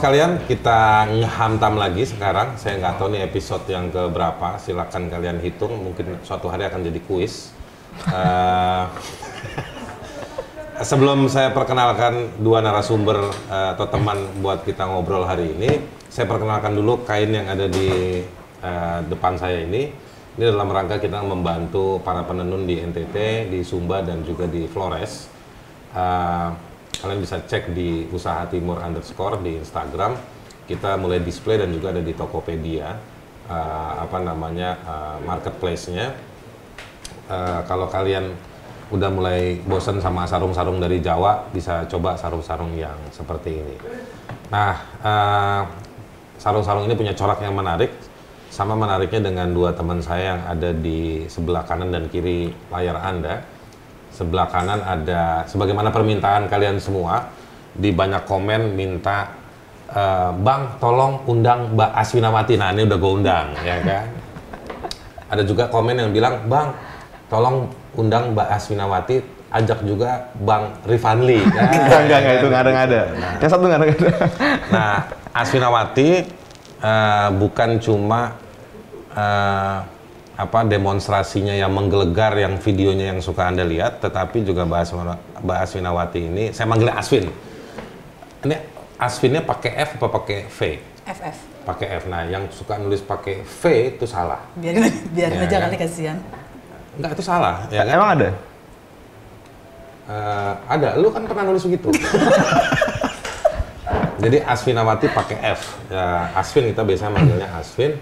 sekalian, kita ngehantam lagi sekarang. Saya nggak tahu nih episode yang ke berapa. Silakan kalian hitung. Mungkin suatu hari akan jadi kuis. Eh, sebelum saya perkenalkan dua narasumber eh, atau teman buat kita ngobrol hari ini, saya perkenalkan dulu kain yang ada di eh, depan saya ini. Ini dalam rangka kita membantu para penenun di NTT, di Sumba dan juga di Flores. Eh, kalian bisa cek di usaha timur underscore di Instagram. Kita mulai display dan juga ada di Tokopedia. eh, apa namanya eh, marketplace-nya. Eh, kalau kalian udah mulai bosen sama sarung-sarung dari Jawa, bisa coba sarung-sarung yang seperti ini. Nah, eh, sarung-sarung ini punya corak yang menarik, sama menariknya dengan dua teman saya yang ada di sebelah kanan dan kiri layar Anda. Sebelah kanan ada, sebagaimana permintaan kalian semua, di banyak komen minta, eh, Bang, tolong undang Mbak Aswinawati. Nah, ini udah gue undang, ya kan? Ada juga komen yang bilang, Bang, tolong undang Mbak Aswinawati, ajak juga Bang Rifanli. Nah, Enggak, enggak, enggak, itu nggak ada, nggak ada. Yang satu nggak ada, nggak ada. Nah, Aswinawati eh, bukan cuma eh, apa demonstrasinya yang menggelegar yang videonya yang suka Anda lihat, tetapi juga Mbak Aswina- Mbak Aswinawati ini, saya manggilnya Aswin. Ini Aswinnya pakai F apa pakai V? FF. Pakai F. Nah, yang suka nulis pakai V itu salah. Biarin biarin Ya, aja kan? kali kasihan. Enggak, itu salah. Ya kan? Emang ada? Eh, ada, lu kan pernah nulis begitu. Jadi Asfinawati pakai F. Ya, Asvin kita biasanya manggilnya Asvin.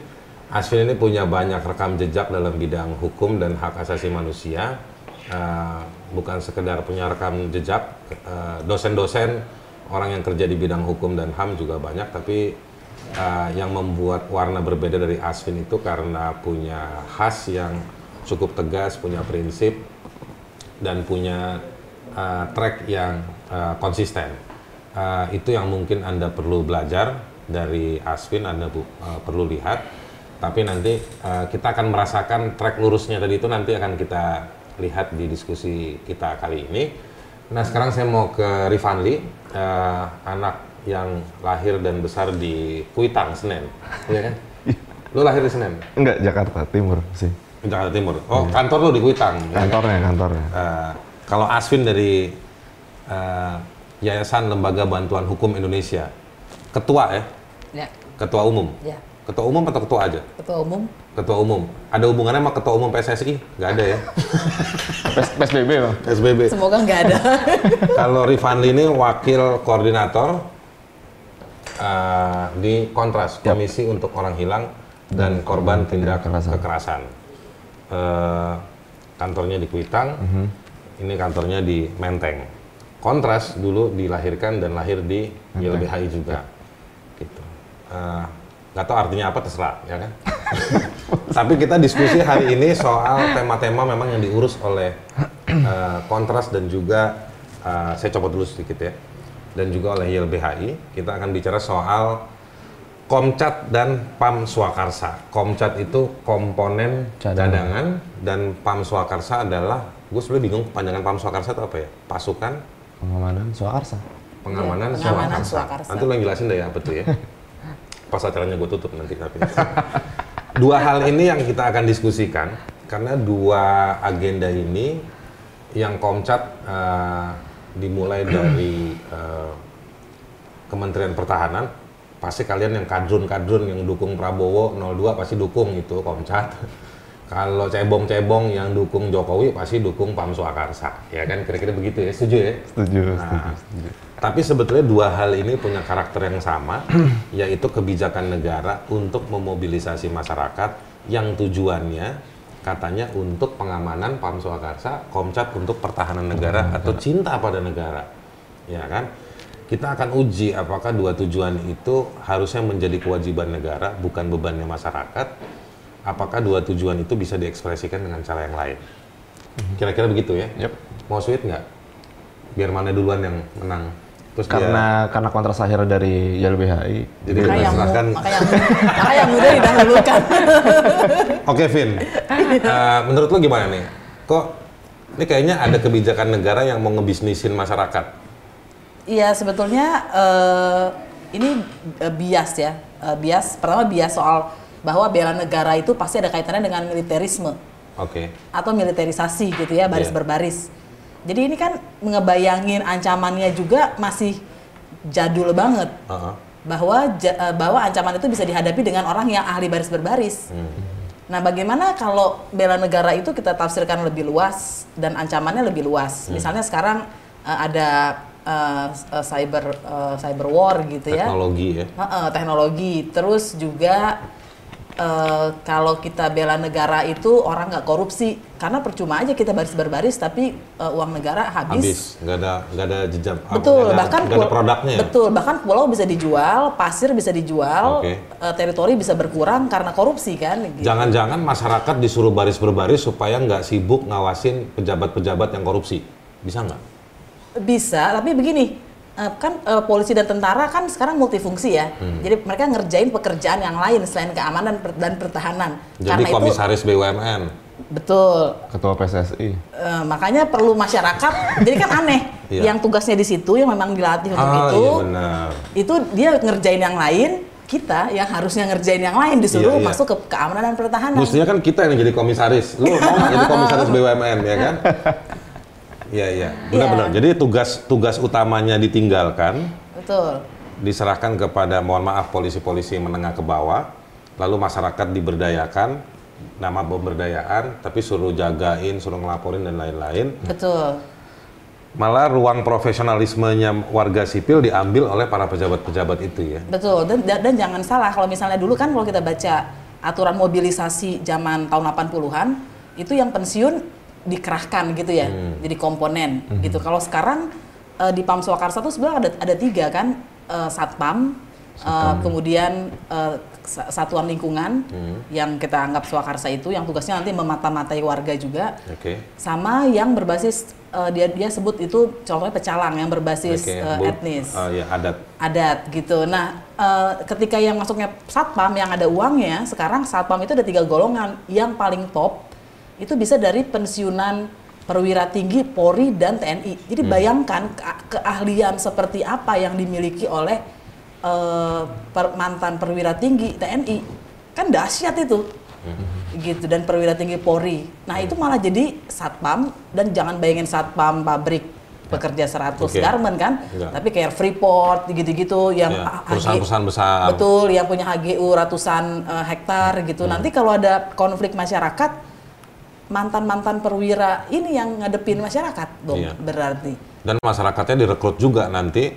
Asvin ini punya banyak rekam jejak dalam bidang hukum dan hak asasi manusia. Eh, bukan sekedar punya rekam jejak, eh, dosen-dosen, orang yang kerja di bidang hukum dan HAM juga banyak, tapi eh, yang membuat warna berbeda dari Asvin itu karena punya khas yang cukup tegas, punya prinsip, dan punya uh, track yang uh, konsisten. Uh, itu yang mungkin Anda perlu belajar dari Aswin, Anda bu- uh, perlu lihat. Tapi nanti uh, kita akan merasakan track lurusnya tadi itu nanti akan kita lihat di diskusi kita kali ini. Nah sekarang saya mau ke Rifanli, uh, anak yang lahir dan besar di Kuitang, Senen. Iya kan? Lu lahir di Senen? Enggak, Jakarta Timur sih. Jakarta Timur. Oh, kantor lu di Kuitang. ya kan? Kantornya, kantornya. Eh, kalau Aswin dari eh, Yayasan Lembaga Bantuan Hukum Indonesia, ketua ya, Ya, ketua umum. ya. Ketua umum atau ketua aja? Ketua umum. Ketua umum. Ada hubungannya sama ketua umum PSSI? Nggak ada ya. PS- PSBB bang. PSBB. Semoga nggak ada. Kalau Rifanli ini wakil koordinator eh, di Kontras, Komisi untuk Orang Hilang dan Korban Tindak Kekerasan. Kekerasan. Eh, kantornya di Kuitang, ini kantornya di Menteng. Kontras dulu dilahirkan dan lahir di YLBHI juga. Gitu. Eh, nggak tahu artinya apa terserah, ya kan? Tapi kita diskusi hari ini soal tema-tema memang yang diurus oleh eh, Kontras dan juga eh, saya coba dulu sedikit ya, dan juga oleh YLBHI. Kita akan bicara soal Komcat dan Pam Swakarsa. Komcat itu komponen Cadangan. cadangan dan Pam Swakarsa adalah gue sebenarnya bingung kepanjangan Pam Swakarsa itu apa ya? Pasukan Pengamanan Swakarsa. Pengamanan, Iya, pengamanan Swakarsa. Swakarsa. Nanti lo yang jelasin deh ya apa tuh ya. Pas acaranya gue tutup nanti tapi. dua hal ini yang kita akan diskusikan karena dua agenda ini yang Komcat eh, dimulai dari eh, Kementerian Pertahanan pasti kalian yang kadrun-kadrun yang dukung Prabowo 02 pasti dukung itu Komcat. Kalau cebong-cebong yang dukung Jokowi pasti dukung Pam Swakarsa. Ya kan kira-kira begitu ya. Setuju ya? Setuju, Nah, setuju, setuju. Tapi sebetulnya dua hal ini punya karakter yang sama, yaitu kebijakan negara untuk memobilisasi masyarakat yang tujuannya katanya untuk pengamanan Pam Swakarsa, Komcat untuk pertahanan negara atau cinta pada negara. Ya kan? Kita akan uji apakah dua tujuan itu harusnya menjadi kewajiban negara, bukan bebannya masyarakat. Apakah dua tujuan itu bisa diekspresikan dengan cara yang lain? Kira-kira begitu ya? Yep. Mau sweet nggak? Biar mana duluan yang menang? Terus dia- Karena karena kontras akhir dari YLBHI. Jadi Maka yang, mu- silakan. maka yang, maka yang muda didahulukan. Oke, Vin. Eh, menurut lo gimana nih? Kok ini kayaknya ada kebijakan negara yang mau ngebisnisin masyarakat? Iya sebetulnya eh, ini eh, bias ya. Eh, bias pertama bias soal bahwa bela negara itu pasti ada kaitannya dengan militerisme Oke. atau militerisasi gitu ya, baris Iya. berbaris. Jadi ini kan ngebayangin ancamannya juga masih jadul banget Heeh. bahwa ja- eh, bahwa ancaman itu bisa dihadapi dengan orang yang ahli baris berbaris. Nah, bagaimana kalau bela negara itu kita tafsirkan lebih luas dan ancamannya lebih luas? Misalnya sekarang eh, ada eh, cyber eh, cyber war gitu ya. Teknologi ya. Heeh, teknologi. Terus juga eh, kalau kita bela negara itu orang nggak korupsi karena percuma aja kita baris berbaris tapi eh, uang negara habis. Habis. Nggak ada nggak ada jejak. Betul, nggak ada, bahkan ada produknya. ya? Betul, bahkan pulau bisa dijual, pasir bisa dijual, Oke. eh, teritori bisa berkurang karena korupsi kan. gitu. Jangan-jangan masyarakat disuruh baris berbaris supaya nggak sibuk ngawasin pejabat-pejabat yang korupsi. Bisa nggak? Bisa, tapi begini, eh, kan eh, polisi dan tentara kan sekarang multifungsi ya. Hmm. Jadi mereka ngerjain pekerjaan yang lain selain keamanan dan pertahanan. Jadi Karena komisaris BUMN. itu betul. Ketua PSSI. Eh, makanya perlu masyarakat. jadi kan aneh, Iya. yang tugasnya di situ yang memang dilatih untuk Ah itu, iya benar. itu dia ngerjain yang lain. Kita yang harusnya ngerjain yang lain disuruh Iya, iya. masuk ke keamanan dan pertahanan. Mestinya kan kita yang jadi komisaris. Lu mau nggak jadi komisaris BUMN ya kan? Iya iya. Benar-benar. Jadi tugas tugas utamanya ditinggalkan, Betul. diserahkan kepada mohon maaf polisi-polisi menengah ke bawah, lalu masyarakat diberdayakan, nama pemberdayaan, tapi suruh jagain, suruh ngelaporin dan lain-lain. Betul. Malah ruang profesionalismenya warga sipil diambil oleh para pejabat-pejabat itu ya. Betul, dan, dan, dan jangan salah kalau misalnya dulu kan kalau kita baca aturan mobilisasi zaman tahun 80-an itu yang pensiun dikerahkan gitu ya, jadi komponen gitu. Kalau sekarang eh, di Pam Swakarsa itu sebenarnya ada ada tiga kan, Eh, Satpam, eh, kemudian eh, sa- satuan lingkungan yang kita anggap Swakarsa itu yang tugasnya nanti memata-matai warga juga, Oke. sama yang berbasis eh, dia dia sebut itu contohnya pecalang yang berbasis eh, Bu- etnis ah, ya adat. adat gitu. Nah, eh, ketika yang masuknya satpam yang ada uangnya, sekarang satpam itu ada tiga golongan. Yang paling top itu bisa dari pensiunan perwira tinggi Polri dan TNI. Jadi bayangkan ke- keahlian seperti apa yang dimiliki oleh eh, per- mantan perwira tinggi TNI. Kan dahsyat itu. Gitu dan perwira tinggi Polri. Nah, itu malah jadi satpam dan jangan bayangin satpam pabrik pekerja 100 Oke. garment kan, Enggak. tapi kayak Freeport gitu-gitu yang Ya, H- perusahaan-perusahaan besar. Betul, yang punya HGU ratusan eh, hektar gitu. Nanti kalau ada konflik masyarakat, mantan-mantan perwira ini yang ngadepin masyarakat dong Iya. berarti Dan masyarakatnya direkrut juga nanti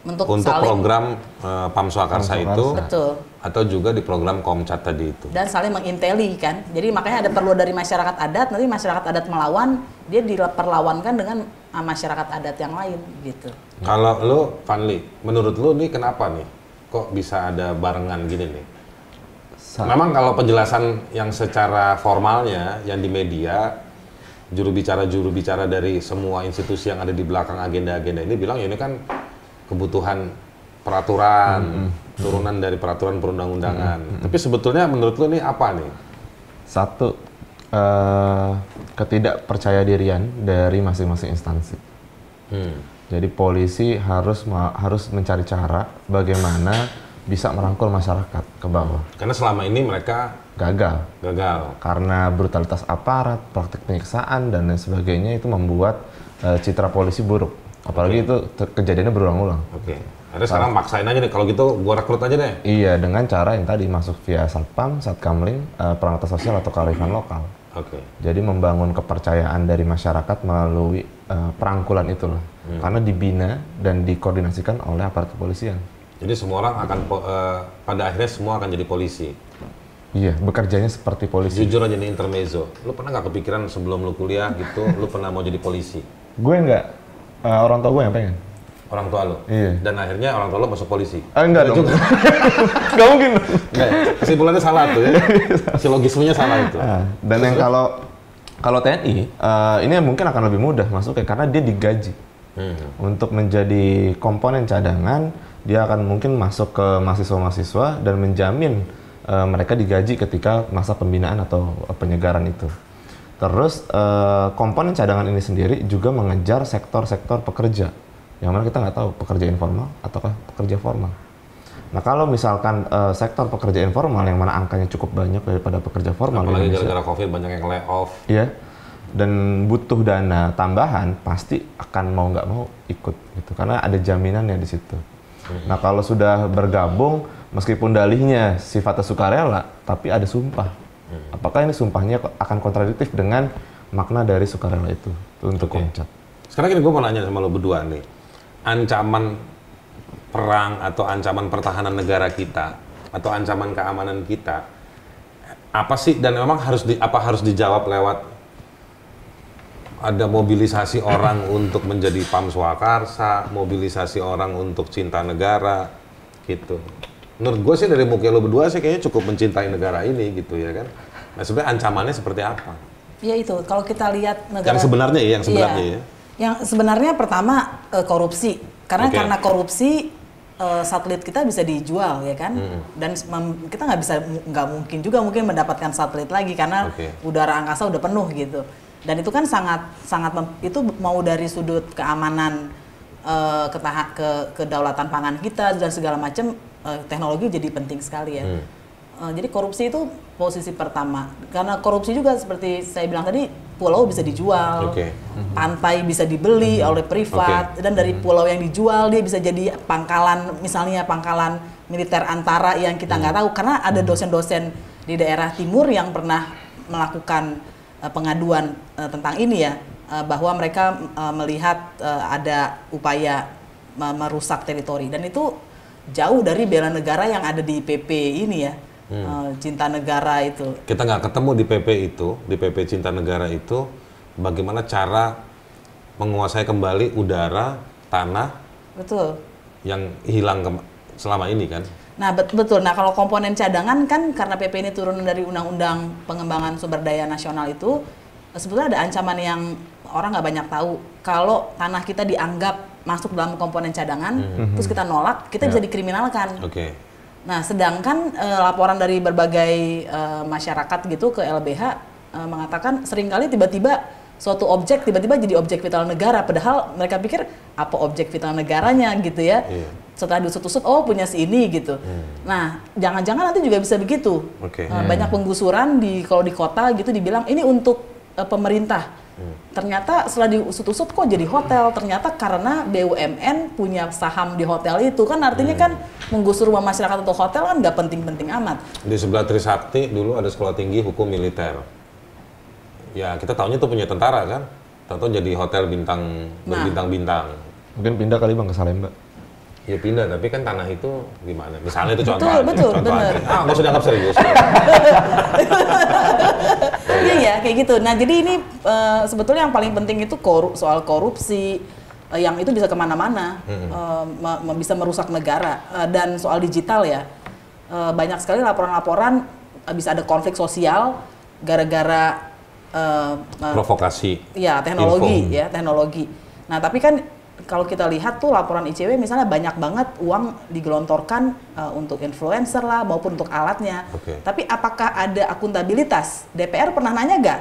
untuk, untuk saling program eh, Pam Swakarsa Pam itu betul atau juga di program Komcat tadi itu. dan saling menginteli kan. Jadi makanya ada perlu dari masyarakat adat, nanti masyarakat adat melawan, dia diperlawankan dengan ah, masyarakat adat yang lain gitu. Kalau lu, Fanli, menurut lu nih kenapa nih? Kok bisa ada barengan gini nih? Sa- Memang kalau penjelasan yang secara formalnya, yang di media, juru bicara juru bicara dari semua institusi yang ada di belakang agenda-agenda ini bilang ya ini kan kebutuhan peraturan, turunan dari peraturan perundang-undangan. Tapi sebetulnya menurut lu nih apa nih? Satu, eh, ketidakpercaya dirian dari masing-masing instansi. Hmm. Jadi polisi harus harus mencari cara bagaimana bisa merangkul masyarakat ke bawah. Karena selama ini mereka Gagal gagal. karena brutalitas aparat, praktik penyiksaan dan lain sebagainya itu membuat eh, citra polisi buruk. Apalagi itu ter- kejadiannya berulang-ulang. Oke. Ada sekarang maksain aja nih kalau gitu gua rekrut aja deh. Iya, dengan cara yang tadi masuk via Satpam, Satkamling, eh, perangkat sosial atau kearifan lokal. Oke. Jadi membangun kepercayaan dari masyarakat melalui eh, perangkulan itulah. Karena dibina dan dikoordinasikan oleh aparat kepolisian. Jadi semua orang akan po- eh, pada akhirnya semua akan jadi polisi. Iya, bekerjanya seperti polisi. Jujur aja nih intermezzo. Lu pernah nggak kepikiran sebelum lu kuliah gitu, lu pernah mau jadi polisi? Gue nggak, eh, orang tua gue yang pengen. Orang tua lu? Iya. Dan akhirnya orang tua lu masuk polisi? Ah, enggak dong. Nggak mungkin. Enggak ya? Kesimpulannya salah tuh ya? Silogismenya salah itu. Nah, dan yang kalau kalau TNI eh, ini mungkin akan lebih mudah masuknya karena dia digaji Hmm. untuk menjadi komponen cadangan. Dia akan mungkin masuk ke mahasiswa-mahasiswa dan menjamin eh, mereka digaji ketika masa pembinaan atau penyegaran itu. Terus eh, komponen cadangan ini sendiri juga mengejar sektor-sektor pekerja yang mana kita nggak tahu pekerja informal ataukah pekerja formal. Nah kalau misalkan eh, sektor pekerja informal yang mana angkanya cukup banyak daripada pekerja formal Apalagi gara-gara COVID banyak yang layoff. Iya. Dan butuh dana tambahan, pasti akan mau nggak mau ikut gitu. Karena ada jaminannya di situ. Nah kalau sudah bergabung, meskipun dalihnya sifatnya sukarela, tapi ada sumpah. Apakah ini sumpahnya akan kontradiktif dengan makna dari sukarela itu untuk Oke. koncat? Sekarang ini gue mau nanya sama lo berdua nih. Ancaman perang atau ancaman pertahanan negara kita atau ancaman keamanan kita apa sih dan memang harus di, apa harus dijawab lewat ada mobilisasi orang untuk menjadi pam swakarsa, mobilisasi orang untuk cinta negara gitu. Menurut gue sih dari muka lo berdua sih kayaknya cukup mencintai negara ini gitu ya kan. Nah sebenarnya ancamannya seperti apa? Ya itu, kalau kita lihat negara Yang sebenarnya ya, yang sebenarnya Iya. ya. Yang sebenarnya pertama eh, korupsi. Karena Oke. karena korupsi eh, satelit kita bisa dijual ya kan. Dan mem- kita nggak bisa nggak mungkin juga mungkin mendapatkan satelit lagi karena Oke. udara angkasa udah penuh gitu. Dan itu kan sangat sangat itu mau dari sudut keamanan eh, ketaha- ke kedaulatan pangan kita dan segala macam eh, teknologi jadi penting sekali ya. Hmm. Eh, jadi korupsi itu posisi pertama. Karena korupsi juga seperti saya bilang tadi, pulau bisa dijual, Oke. pantai bisa dibeli oleh privat, Oke. dan dari pulau yang dijual dia bisa jadi pangkalan, misalnya pangkalan militer antara yang kita nggak tahu. Karena ada dosen-dosen di daerah timur yang pernah melakukan eh, pengaduan eh, tentang ini ya, eh, bahwa mereka eh, melihat eh, ada upaya me- merusak teritori dan itu jauh dari bela negara yang ada di PP ini ya. Eh, cinta negara itu. kita nggak ketemu di PP itu, di PP Cinta Negara itu, bagaimana cara menguasai kembali udara, tanah Betul. yang hilang ke- selama ini kan? Nah, bet- betul. Nah, kalau komponen cadangan kan karena PP ini turun dari Undang-Undang Pengembangan Sumber Daya Nasional itu sebetulnya ada ancaman yang orang nggak banyak tahu. Kalau tanah kita dianggap masuk dalam komponen cadangan, terus kita nolak, kita bisa dikriminalkan. Oke. Nah, sedangkan eh, laporan dari berbagai eh, masyarakat gitu ke LBH eh, mengatakan sering kali tiba-tiba suatu objek tiba-tiba jadi objek vital negara, padahal mereka pikir apa objek vital negaranya gitu ya. Iya. Setelah diusut-usut, oh punya si ini gitu. Nah, jangan-jangan nanti juga bisa begitu. Oke. Eh, banyak penggusuran di kalau di kota gitu dibilang ini untuk eh, pemerintah. Ternyata setelah diusut-usut kok jadi hotel. Ternyata karena BUMN punya saham di hotel itu kan artinya kan menggusur rumah masyarakat atau hotel kan nggak penting-penting amat. Di sebelah Trisakti dulu ada sekolah tinggi hukum militer. Ya kita tahunya itu punya tentara kan, tahu jadi hotel bintang Nah. berbintang-bintang. Mungkin pindah kali bang ke Salemba. Ya pindah, tapi kan tanah itu gimana? Misalnya itu contoh Betul, aja, betul, contoh bener. aja. Ah, nggak usah dianggap serius. Iya ya kayak gitu. Nah jadi ini eh, sebetulnya yang paling penting itu koru- soal korupsi eh, yang itu bisa ke mana-mana, me- me- bisa merusak negara Eh, dan soal digital ya eh, banyak sekali laporan-laporan eh, bisa ada konflik sosial gara-gara eh, eh, Provokasi. Ya, teknologi Info. ya, teknologi. Nah, tapi kan kalau kita lihat tuh laporan ICW misalnya banyak banget uang digelontorkan uh, untuk influencer lah maupun untuk alatnya. Oke. Tapi apakah ada akuntabilitas? DPR pernah nanya gak?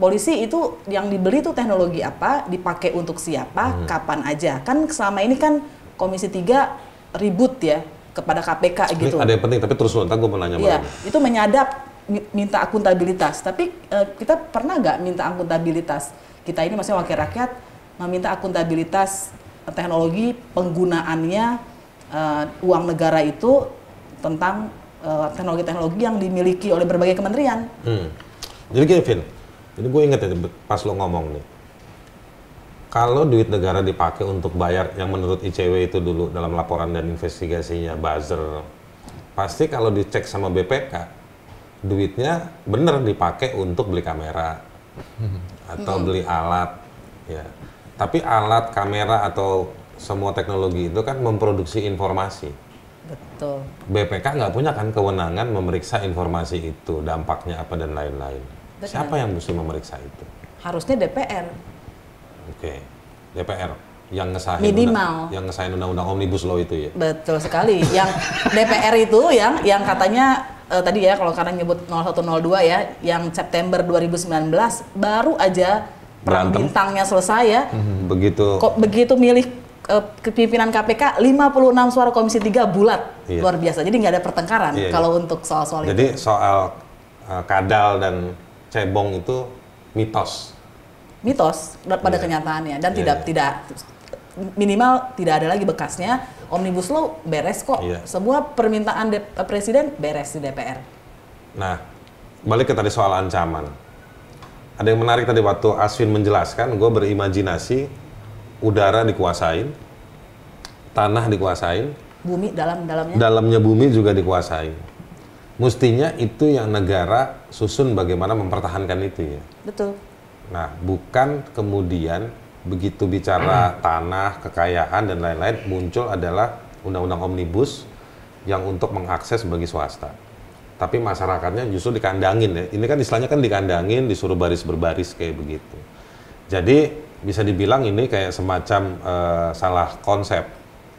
Polisi itu yang dibeli tuh teknologi apa, dipakai untuk siapa, kapan aja? Kan selama ini kan Komisi 3 ribut ya kepada KPK Ini gitu. ada yang penting, tapi terus lu, ntar gue mau nanya Iya, itu menyadap mi- minta akuntabilitas. Tapi eh, kita pernah nggak minta akuntabilitas? Kita ini masih wakil rakyat meminta akuntabilitas eh, teknologi penggunaannya eh, uang negara itu tentang eh, teknologi-teknologi yang dimiliki oleh berbagai kementerian. Hmm. Jadi gini, Vin. Jadi gue inget ya pas lo ngomong nih. Kalau duit negara dipakai untuk bayar yang menurut ICW itu dulu dalam laporan dan investigasinya buzzer, pasti kalau dicek sama BPK, duitnya bener dipakai untuk beli kamera atau beli alat, ya. Tapi alat, kamera atau semua teknologi itu kan memproduksi informasi. Betul. BPK nggak punya kan kewenangan memeriksa informasi itu, dampaknya apa dan lain-lain. Siapa yang mesti memeriksa itu? Harusnya DPR. Oke, DPR yang ngesahin Minimal. undang- yang ngesahin undang-undang omnibus law itu ya. Betul sekali. Yang DPR itu yang yang katanya eh, tadi ya kalau karena nyebut 0102 ya, yang September 2019 baru aja Berantem. bintangnya selesai ya. Begitu Kok begitu milih eh, kepimpinan KPK 56 suara Komisi 3 bulat Iya. luar biasa. Jadi nggak ada pertengkaran Iya, kalau untuk soal-soal itu. Jadi soal uh, kadal dan cebong itu mitos. mitos pada Iya. kenyataannya dan Iya, tidak iya. tidak minimal tidak ada lagi bekasnya omnibus law beres kok Iya. sebuah permintaan de- presiden beres di DPR Nah, balik ke tadi soal ancaman. Ada yang menarik tadi waktu Aswin menjelaskan, gue berimajinasi udara dikuasain, tanah dikuasain, bumi dalam dalamnya dalamnya bumi juga dikuasain. Mestinya itu yang negara susun bagaimana mempertahankan itu ya. betul Nah, bukan kemudian begitu bicara tanah, kekayaan dan lain-lain muncul adalah undang-undang omnibus yang untuk mengakses bagi swasta. Tapi masyarakatnya justru dikandangin ya. Ini kan istilahnya kan dikandangin, disuruh baris berbaris kayak begitu. Jadi bisa dibilang ini kayak semacam eh, salah konsep.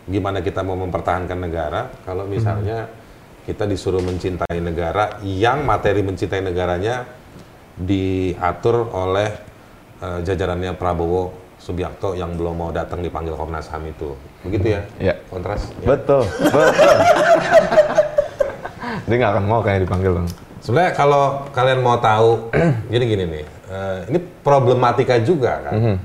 Gimana kita mau mempertahankan negara kalau misalnya kita disuruh mencintai negara yang materi mencintai negaranya diatur oleh eh, jajarannya Prabowo Subianto yang belum mau datang dipanggil Komnas HAM itu. Begitu ya? Iya. Kontras. Ya. Betul, betul. Dia nggak akan mau kayak dipanggil bang. Sebenarnya kalau kalian mau tahu, gini gini nih, eh, ini problematika juga kan. Mhm.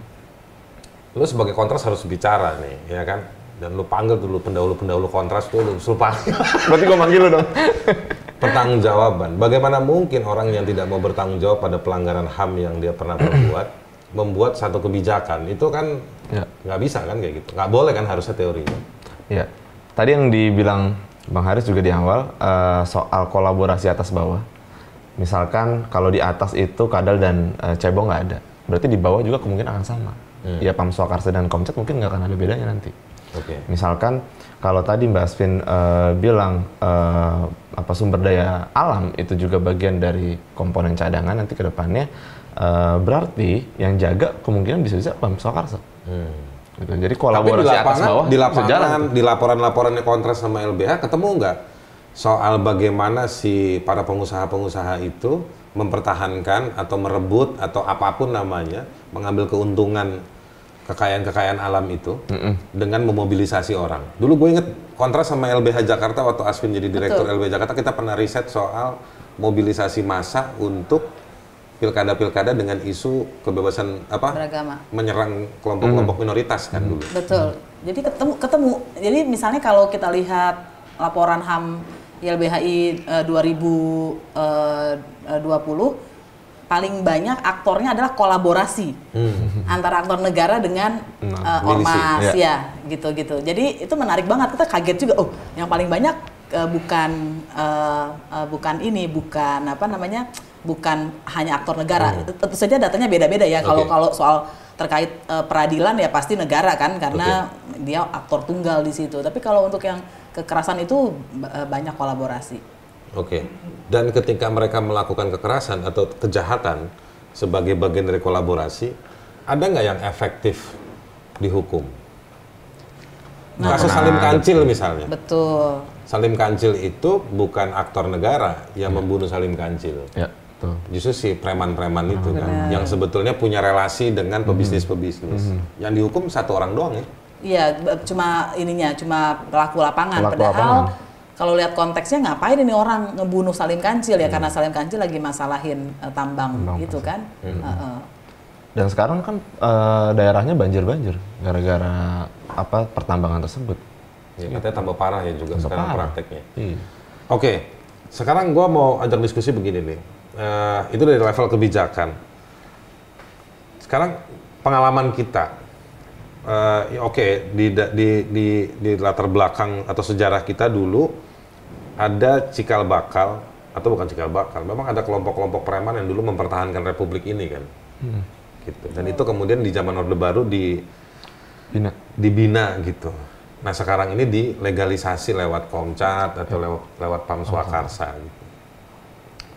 Lu sebagai kontras harus bicara nih, ya kan? Dan lu panggil dulu pendahulu-pendahulu kontras tuh, lu suruh panggil. Berarti gue manggil lu dong. pertanggungjawaban. Bagaimana mungkin orang yang tidak mau bertanggung jawab pada pelanggaran HAM yang dia pernah perbuat, membuat satu kebijakan itu kan Ya. nggak bisa kan kayak gitu, nggak boleh kan harusnya teorinya. Ya, tadi yang dibilang Bang Haris juga di awal eh, soal kolaborasi atas bawah. Misalkan kalau di atas itu kadal dan eh, cebong nggak ada, berarti di bawah juga kemungkinan akan sama. Ya Pam Swakarsa dan Komcat mungkin nggak akan ada bedanya nanti. Oke. Misalkan kalau tadi Mbak Asvin eh, bilang eh, apa sumber daya alam itu juga bagian dari komponen cadangan nanti ke depannya, eh, berarti yang jaga kemungkinan bisa-bisa Pam Swakarsa. Hmm. Gitu. Jadi Tapi di kolaborasi atas lapangan, bawah di lapangan, jalan. di laporan-laporannya kontras sama LBH ketemu nggak soal bagaimana si para pengusaha-pengusaha itu mempertahankan atau merebut atau apa pun namanya mengambil keuntungan kekayaan-kekayaan alam itu dengan memobilisasi orang. Dulu gue inget kontras sama LBH Jakarta waktu Aswin jadi direktur LBH Jakarta kita pernah riset soal mobilisasi massa untuk pilkada-pilkada dengan isu kebebasan apa beragama menyerang kelompok-kelompok minoritas kan dulu. betul jadi ketemu ketemu jadi misalnya kalau kita lihat laporan HAM YLBHI eh, 2020 paling banyak aktornya adalah kolaborasi antara aktor negara dengan eh, milisi, ormas ya. ya gitu-gitu. Jadi itu menarik banget kita kaget juga. Oh, yang paling banyak eh, bukan eh, eh, bukan ini, bukan apa namanya? bukan hanya aktor negara. Tentu saja datanya beda-beda ya. Kalau Oke. kalau soal terkait eh, peradilan ya pasti negara kan karena dia aktor tunggal di situ. Tapi kalau untuk yang kekerasan itu banyak kolaborasi. Oke. Dan ketika mereka melakukan kekerasan atau kejahatan sebagai bagian dari kolaborasi, ada nggak yang efektif dihukum? Kasus Salim Kancil misalnya. Betul. Salim Kancil itu bukan aktor negara yang membunuh Salim Kancil. Ya, betul. Justru si preman-preman itu kan, yang sebetulnya punya relasi dengan pebisnis-pebisnis. Yang dihukum satu orang doang ya. Iya, cuma ininya, cuma pelaku lapangan. Pelaku Padahal lapangan. kalau lihat konteksnya ngapain ini orang ngebunuh Salim Kancil ya karena Salim Kancil lagi masalahin eh, tambang, Tambang gitu kan. Heeh. Dan sekarang kan eh, daerahnya banjir-banjir gara-gara apa pertambangan tersebut. Ya, katanya tambah parah ya juga Tambah sekarang parah. prakteknya. Iya. Oke, sekarang gua mau ajak diskusi begini nih. Eh, itu dari level kebijakan. Sekarang pengalaman kita, ya oke di, da- di di di latar belakang atau sejarah kita dulu ada cikal bakal atau bukan cikal bakal, memang ada kelompok-kelompok preman yang dulu mempertahankan republik ini kan, gitu. Dan itu kemudian di zaman Orde Baru di Bina. dibina gitu. Nah sekarang ini dilegalisasi lewat Komcat atau lewat lewat Pam Swakarsa gitu.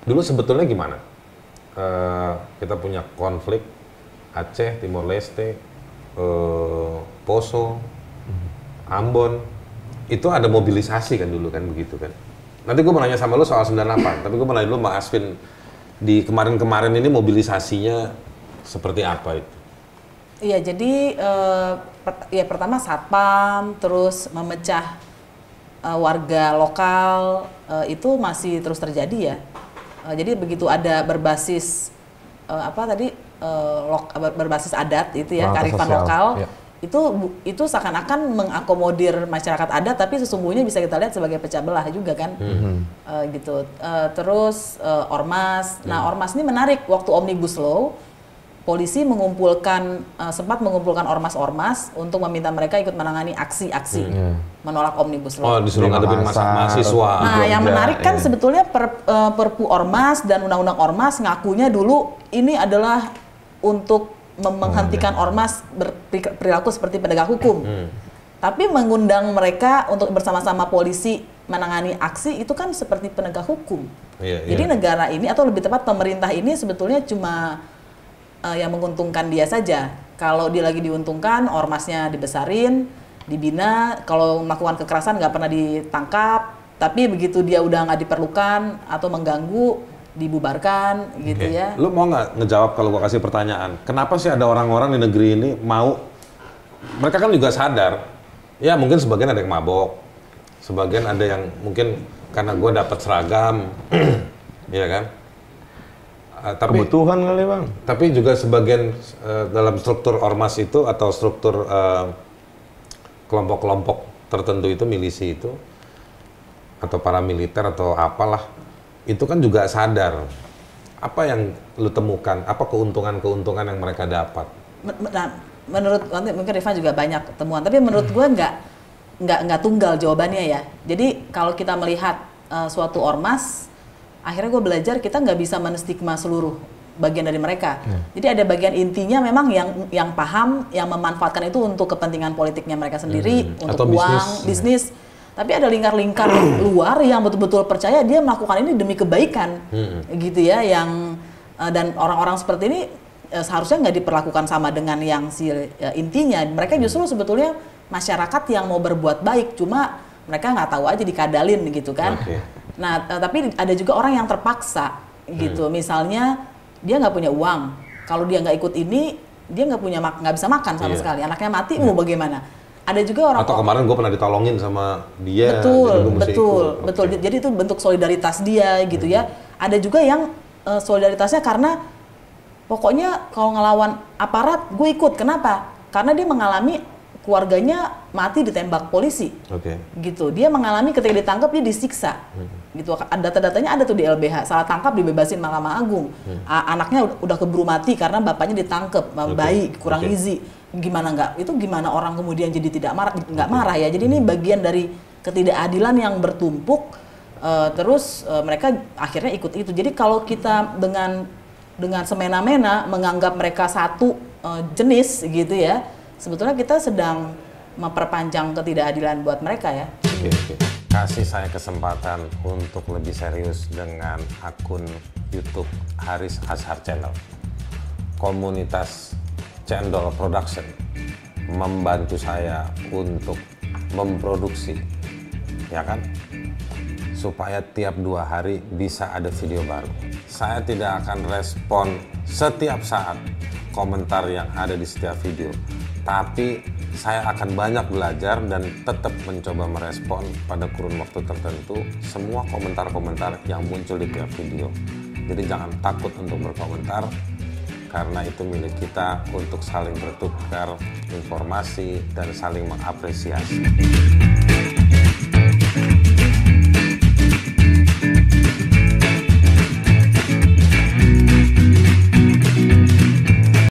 Dulu sebetulnya gimana? Eh, kita punya konflik Aceh, Timor Leste, eh, Poso, Ambon, itu ada mobilisasi kan dulu kan begitu kan. Nanti gue mau nanya sama lu soal 98, tapi gue mau nanya dulu Mbak Asvin di kemarin-kemarin ini mobilisasinya seperti apa itu? Iya, jadi eh, per- ya pertama satpam, terus memecah eh, warga lokal eh, itu masih terus terjadi ya. Eh, jadi begitu ada berbasis eh, apa tadi eh, lok- ber- berbasis adat itu ya, Perangkat kearifan sosial, lokal. ya. Itu itu seakan-akan mengakomodir masyarakat adat tapi sesungguhnya bisa kita lihat sebagai pecah belah juga kan. Eh, gitu. Eh, terus eh, ormas. Nah, ormas ini menarik waktu Omnibus Law polisi mengumpulkan eh, sempat mengumpulkan ormas-ormas untuk meminta mereka ikut menangani aksi-aksi menolak omnibus Oh, law. disuruh Di ngadepin masa mahasiswa. Nah, yang menarik kan iya. sebetulnya per- eh, Perpu Ormas dan Undang-Undang Ormas ngakunya dulu ini adalah untuk menghentikan ormas berperilaku seperti penegak hukum. Tapi mengundang mereka untuk bersama-sama polisi menangani aksi itu kan seperti penegak hukum. Iya, Jadi iya. negara ini atau lebih tepat pemerintah ini sebetulnya cuma eh, yang menguntungkan dia saja. Kalau dia lagi diuntungkan, ormasnya dibesarin, dibina. Kalau melakukan kekerasan nggak pernah ditangkap. Tapi begitu dia udah nggak diperlukan atau mengganggu, dibubarkan gitu ya. Lu mau nggak ngejawab kalau gua kasih pertanyaan? Kenapa sih ada orang-orang di negeri ini mau? Mereka kan juga sadar. Ya mungkin sebagian ada yang mabok, sebagian ada yang mungkin karena gue dapat seragam, ya kan? Ah, tapi Kebutuhan kali bang. tapi juga sebagian eh, dalam struktur ormas itu atau struktur eh, kelompok-kelompok tertentu itu milisi itu atau paramiliter atau apalah itu kan juga sadar apa yang lu temukan apa keuntungan-keuntungan yang mereka dapat Nah, menurut nanti mungkin Rifan juga banyak temuan, tapi menurut gua nggak nggak nggak tunggal jawabannya ya. Jadi kalau kita melihat eh, suatu ormas, akhirnya gue belajar kita nggak bisa menstigma seluruh bagian dari mereka. Jadi ada bagian intinya memang yang yang paham, yang memanfaatkan itu untuk kepentingan politiknya mereka sendiri, Hmm. untuk Atau uang, bisnis. bisnis. Tapi ada lingkar-lingkar luar yang betul-betul percaya dia melakukan ini demi kebaikan, gitu ya. Yang eh, dan orang-orang seperti ini eh, seharusnya nggak diperlakukan sama dengan yang si eh, intinya. Mereka justru sebetulnya masyarakat yang mau berbuat baik, cuma mereka nggak tahu aja dikadalin gitu kan. Oke. Nah, eh, tapi ada juga orang yang terpaksa gitu. Misalnya dia nggak punya uang, kalau dia nggak ikut ini, dia nggak punya mak- nggak bisa makan sama Iya. sekali. Anaknya mati mau bagaimana? Ada juga orang atau kemarin gue pernah ditolongin sama dia betul jadi gua mesti betul ikut. betul Oke. jadi itu bentuk solidaritas dia gitu ya ada juga yang eh, solidaritasnya karena pokoknya kalau ngelawan aparat gue ikut kenapa karena dia mengalami keluarganya mati ditembak polisi. Oke. Gitu. Dia mengalami ketika ditangkap dia disiksa. Gitu. Data-datanya ada tuh di LBH salah tangkap dibebasin Mahkamah Agung. A- anaknya ud- udah keburu mati karena bapaknya ditangkap Oke. bayi kurang Oke. gizi. Gimana nggak? Itu gimana orang kemudian jadi tidak marah nggak marah ya? Jadi ini bagian dari ketidakadilan yang bertumpuk eh, terus eh, mereka akhirnya ikut itu. Jadi kalau kita dengan dengan semena-mena menganggap mereka satu eh, jenis gitu ya sebetulnya kita sedang memperpanjang ketidakadilan buat mereka ya Oke, oke. Kasih saya kesempatan untuk lebih serius dengan akun YouTube Haris Azhar Channel. Komunitas Cendol Production membantu saya untuk memproduksi, ya kan? Supaya tiap dua hari bisa ada video baru. Saya tidak akan respon setiap saat komentar yang ada di setiap video. Tapi saya akan banyak belajar dan tetap mencoba merespon pada kurun waktu tertentu semua komentar-komentar yang muncul di tiap video. Jadi jangan takut untuk berkomentar karena itu milik kita untuk saling bertukar informasi dan saling mengapresiasi.